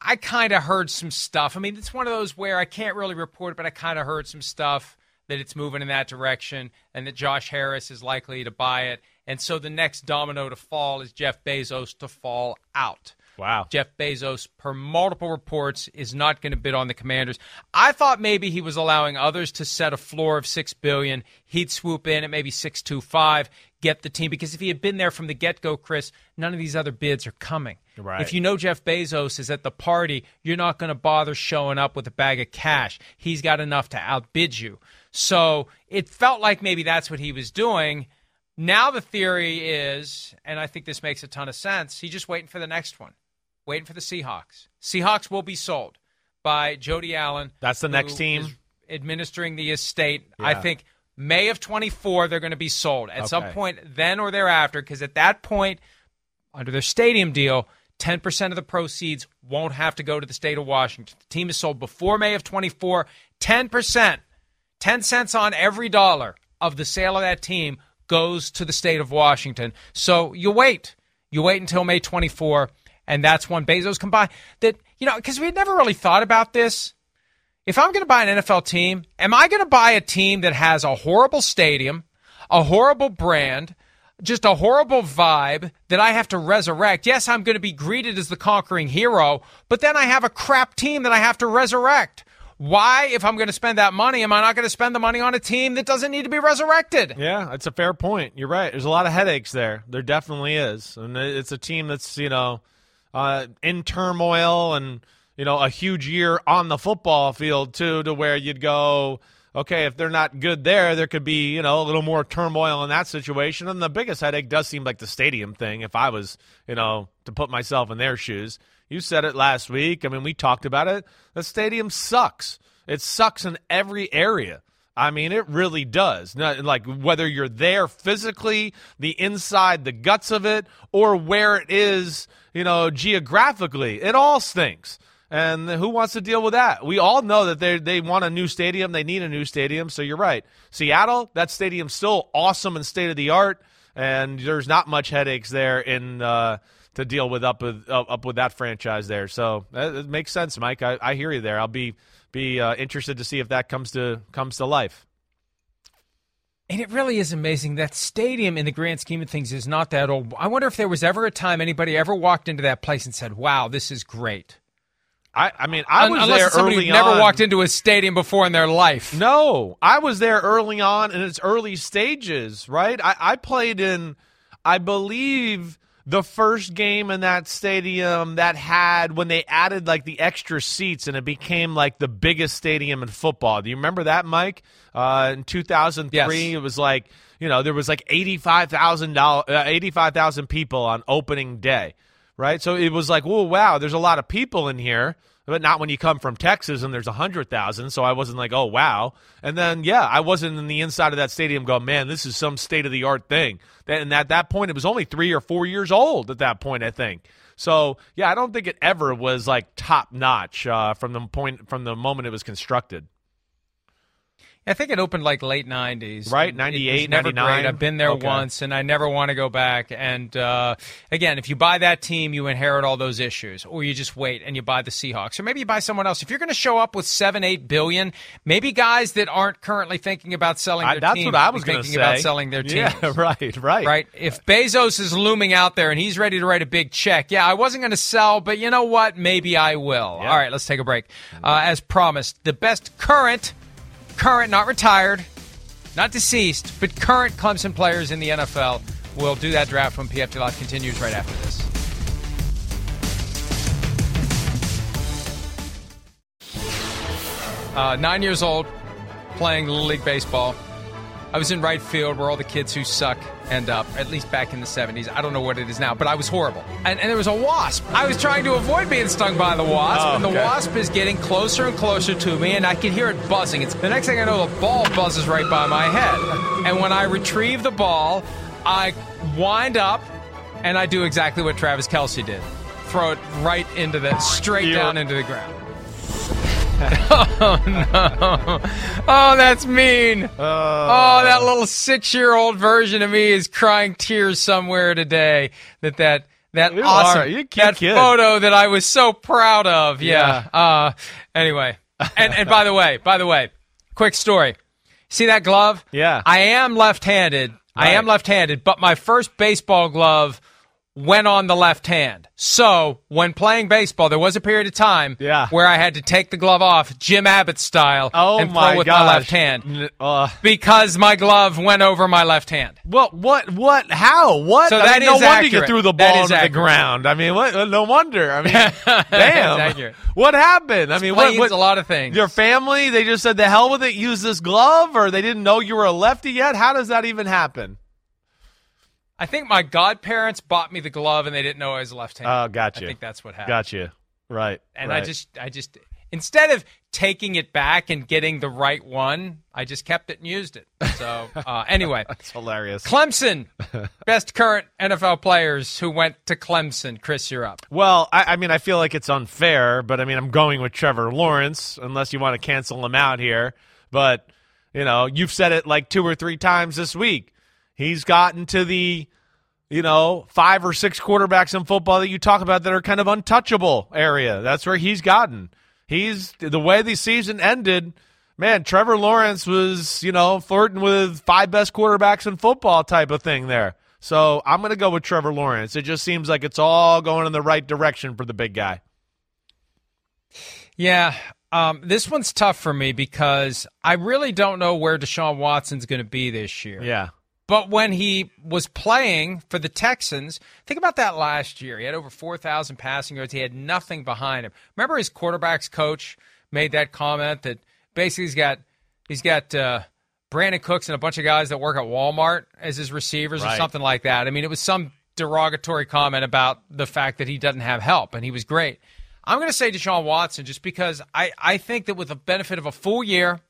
I kind of heard some stuff. I mean, it's one of those where I can't really report it, but I kind of heard some stuff that it's moving in that direction and that Josh Harris is likely to buy it. And so the next domino to fall is Jeff Bezos to fall out. Wow. Jeff Bezos, per multiple reports, is not going to bid on the Commanders. I thought maybe he was allowing others to set a floor of six billion. He'd swoop in at maybe six two five, get the team because if he had been there from the get go, Chris, none of these other bids are coming. Right. If you know Jeff Bezos is at the party, you're not going to bother showing up with a bag of cash. He's got enough to outbid you. So it felt like maybe that's what he was doing. Now the theory is, and I think this makes a ton of sense, he's just waiting for the next one, waiting for the Seahawks. Seahawks will be sold by Jody Allen. That's the next team? administering the estate. I think May of 24, they're going to be sold at some point then or thereafter, because at that point, under their stadium deal, 10% of the proceeds won't have to go to the state of Washington. The team is sold before May of 24, 10%, 10 cents on every dollar of the sale of that team goes to the state of Washington. So you wait. You wait until May 24, and that's when Bezos can buy. That, you know, because we had never really thought about this. If I'm going to buy an NFL team, am I going to buy a team that has a horrible stadium, a horrible brand, just a horrible vibe that I have to resurrect? Yes, I'm going to be greeted as the conquering hero, but then I have a crap team that I have to resurrect. Why, if I'm going to spend that money, am I not going to spend the money on a team that doesn't need to be resurrected? Yeah, that's a fair point. You're right. There's a lot of headaches there. There definitely is, and it's a team that's you know uh, in turmoil and you know a huge year on the football field too, to where you'd go, okay, if they're not good there, there could be you know a little more turmoil in that situation. And the biggest headache does seem like the stadium thing. If I was you know to put myself in their shoes, you said it last week. I mean, we talked about it. The stadium sucks. It sucks in every area. I mean, it really does. Not, like whether you're there physically, the inside, the guts of it, or where it is, you know, geographically, it all stinks. And who wants to deal with that? We all know that they they want a new stadium. They need a new stadium. So you're right. Seattle, that stadium's still awesome and state of the art, and there's not much headaches there in uh, to deal with up with up, with that franchise there. So that, it makes sense, Mike. I, I hear you there. I'll be be uh, interested to see if that comes to comes to life. And it really is amazing. That stadium, in the grand scheme of things, is not that old. I wonder if there was ever a time anybody ever walked into that place and said, "Wow, this is great." I, I mean, I was there somebody early who never on. walked into a stadium before in their life. No, I was there early on in its early stages, right? I, I played in, I believe, the first game in that stadium that had when they added like the extra seats and it became like the biggest stadium in football. Do you remember that, Mike? Uh, in 2003, Yes. it was like, you know, there was like 85,000 uh, 85,000 people on opening day, right? So it was like, oh, wow, there's a lot of people in here but not when you come from Texas and there's a hundred thousand. So I wasn't like, oh wow. And then yeah, I wasn't in the inside of that stadium going, man, this is some state of the art thing. And at that point, it was only three or four years old at that point, I think. So yeah, I don't think it ever was like top notch uh, from the point from the moment it was constructed. I think it opened like late '90s, Right, It 98, was never 99. great. I've been there Okay. once, and I never want to go back. And uh, again, if you buy that team, you inherit all those issues, or you just wait and you buy the Seahawks, or maybe you buy someone else. If you're going to show up with seven, eight billion, maybe guys that aren't currently thinking about selling I- their that's team what I was thinking say. about selling their team. Yeah, right, right, Right. If Bezos is looming out there and he's ready to write a big check, yeah, I wasn't going to sell, but you know what? Maybe I will. Yeah. All right, let's take a break. Uh, as promised, the best current, current, not retired, not deceased, but current Clemson players in the NFL. We'll do that draft when PFT Live continues right after this. Uh, nine years old, playing Little League Baseball. I was in right field where all the kids who suck end up, at least back in the 70s. I don't know what it is now, but I was horrible. And, and there was a wasp. I was trying to avoid being stung by the wasp, Oh, and the oh, okay. wasp is getting closer and closer to me, and I can hear it buzzing. It's, the next thing I know, the ball buzzes right by my head. And when I retrieve the ball, I wind up, and I do exactly what Travis Kelce did throw it right into the, straight You're- down into the ground. oh, no. Oh, that's mean. Oh, that little six-year-old version of me is crying tears somewhere today that that that You awesome are. You're a cute that kid. photo that I was so proud of. Yeah. Uh, anyway, and and by the way, by the way, quick story. See that glove? Yeah. I am left-handed. I am left-handed, but my first baseball glove went on the left hand. So when playing baseball, there was a period of time Yeah. where I had to take the glove off, Jim Abbott style, Oh and throw with gosh. my left hand uh, because my glove went over my left hand. what? What? What? How? What? So I that mean, no is wonder you accurate. threw the ball is into the ground. I mean, what? No wonder. I mean, damn. What happened? I mean, what? What a lot of things. Your family? They just said the hell with it. Use this glove, or they didn't know you were a lefty yet. How does that even happen? I think my godparents bought me the glove and they didn't know I was left-handed. Oh, gotcha. I think that's what happened. Gotcha. Right. And I just, I just, instead of taking it back and getting the right one, I just kept it and used it. So uh, anyway, That's hilarious. Clemson, best current NFL players who went to Clemson. Chris, you're up. Well, I, I mean, I feel like it's unfair, but I mean, I'm going with Trevor Lawrence, unless you want to cancel him out here. But, you know, you've said it like two or three times this week. He's gotten to the, you know, five or six quarterbacks in football that you talk about that are kind of untouchable area. That's where he's gotten. He's the way the season ended. Man, Trevor Lawrence was, you know, flirting with five best quarterbacks in football type of thing there. So I'm going to go with Trevor Lawrence. It just seems like it's all going in the right direction for the big guy. Yeah, um, this one's tough for me because I really don't know where Deshaun Watson's going to be this year. Yeah. But when he was playing for the Texans, think about that last year. He had over 4,000 passing yards. He had nothing behind him. Remember his quarterback's coach made that comment that basically he's got he's got uh, Brandin Cooks and a bunch of guys that work at Walmart as his receivers or something like that. I mean, it was some derogatory comment about the fact that he doesn't have help, and he was great. I'm going to say Deshaun Watson just because I, I think that with the benefit of a full year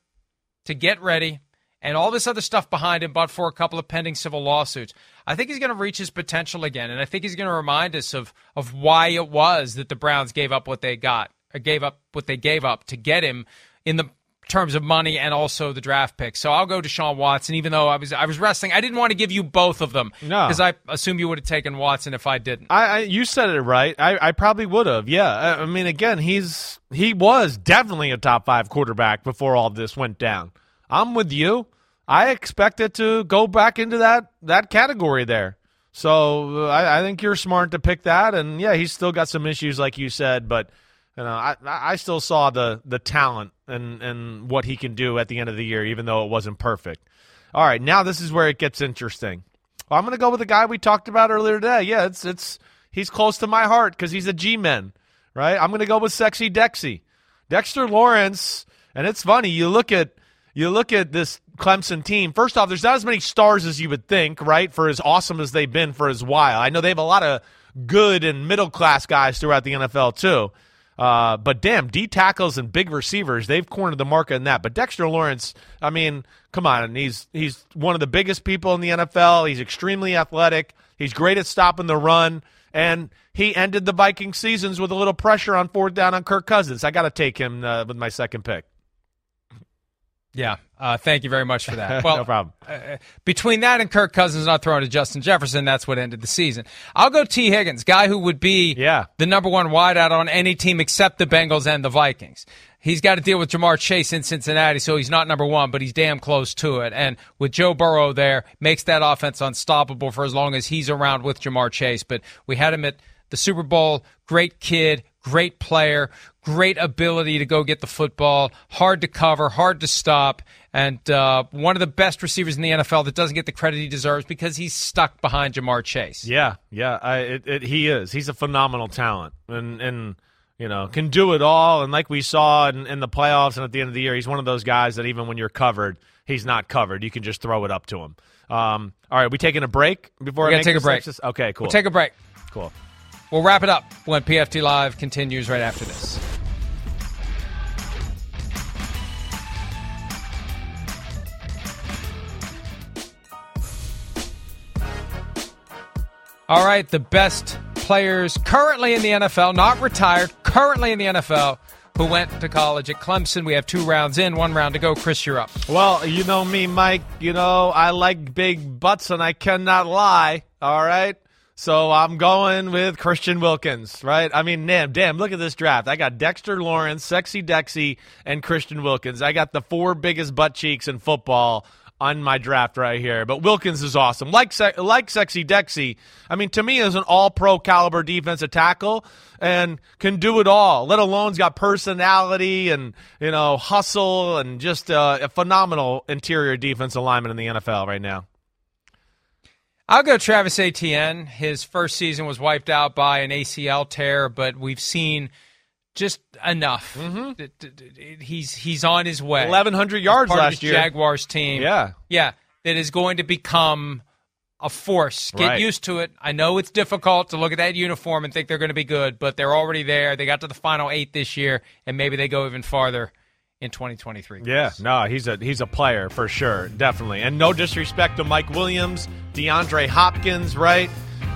to get ready and all this other stuff behind him, but for a couple of pending civil lawsuits. I think he's going to reach his potential again, and I think he's going to remind us of of why it was that the Browns gave up what they got, or gave up what they gave up to get him in the terms of money and also the draft pick. So I'll go Deshaun Watson, even though I was I was wrestling. I didn't want to give you both of them No. because I assume you would have taken Watson if I didn't. I, I you said it right. I, I probably would have. Yeah. I, I mean, again, he's he was definitely a top five quarterback before all this went down. I'm with you. I expect it to go back into that that category there. So uh, I, I think you're smart to pick that. And yeah, he's still got some issues, like you said, but you know, I I still saw the the talent and and what he can do at the end of the year, even though it wasn't perfect. All right, now this is where it gets interesting. Well, I'm going to go with the guy we talked about earlier today. Yeah, it's it's he's close to my heart because he's a G-man, right? I'm going to go with Sexy Dexy, Dexter Lawrence, and it's funny. You look at you look at this Clemson team. First off, there's not as many stars as you would think, right? For as awesome as they've been for as while, I know they have a lot of good and middle class guys throughout the NFL too. Uh, but damn, D tackles and big receivers, they've cornered the market in that. But Dexter Lawrence, I mean, come on, he's he's one of the biggest people in the NFL. He's extremely athletic. He's great at stopping the run, and he ended the Viking seasons with a little pressure on fourth down on Kirk Cousins. I got to take him uh, with my second pick. Yeah. Uh, thank you very much for that. Well, no problem. uh, between that and Kirk Cousins not throwing to Justin Jefferson, that's what ended the season. I'll go Tee Higgins, guy who would be Yeah. the number one wideout on any team except the Bengals and the Vikings. He's got to deal with Ja'Marr Chase in Cincinnati, so he's not number one, but he's damn close to it. And with Joe Burrow there, makes that offense unstoppable for as long as he's around with Ja'Marr Chase. But we had him at the Super Bowl. Great kid, great player, great ability to go get the football, hard to cover, hard to stop, and uh, one of the best receivers in the NFL that doesn't get the credit he deserves because he's stuck behind Ja'Marr Chase. Yeah, yeah, I, it, it, he is. He's a phenomenal talent, and and you know can do it all. And like we saw in, in the playoffs and at the end of the year, he's one of those guys that even when you're covered, he's not covered. You can just throw it up to him. Um, all right, we taking a break before We I take a break. Okay, cool. We'll take a break. cool. We'll wrap it up when PFT Live continues right after this. All right, the best players currently in the NFL, not retired, currently in the NFL, who went to college at Clemson. We have two rounds in, one round to go. Chris, you're up. Well, you know me, Mike. You know I like big butts, and I cannot lie. All right. So I'm going with Christian Wilkins, right? I mean, damn, damn, look at this draft. I got Dexter Lawrence, Sexy Dexy, and Christian Wilkins. I got the four biggest butt cheeks in football on my draft right here. But Wilkins is awesome. Like like Sexy Dexy, I mean, to me, is an all pro caliber defensive tackle and can do it all, let alone he's got personality and, you know, hustle and just uh, a phenomenal interior defense alignment in the NFL right now. I'll go Travis Etienne. His first season was wiped out by an ACL tear, but we've seen just enough. Mm-hmm. He's he's on his way. Eleven hundred yards last year. Jaguars team. Yeah, yeah. That is going to become a force. Get right. used to it. I know it's difficult to look at that uniform and think they're going to be good, but they're already there. They got to the final eight this year, and maybe they go even farther in 2023. Yeah, no, he's a he's a player for sure, definitely. And no disrespect to Mike Williams, DeAndre Hopkins, right?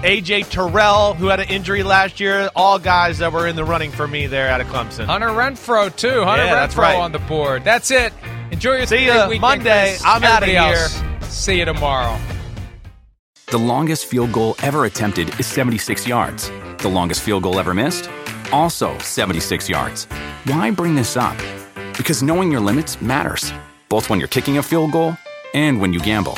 AJ Terrell, who had an injury last year, all guys that were in the running for me there out of Clemson. Hunter Renfrow too. Hunter yeah, Renfrow right. on the board. That's it. Enjoy your See ya weekend, Monday. Chris. I'm out of here. else, See you tomorrow. The longest field goal ever attempted is 76 yards. The longest field goal ever missed? Also 76 yards. Why bring this up? Because knowing your limits matters, both when you're kicking a field goal and when you gamble.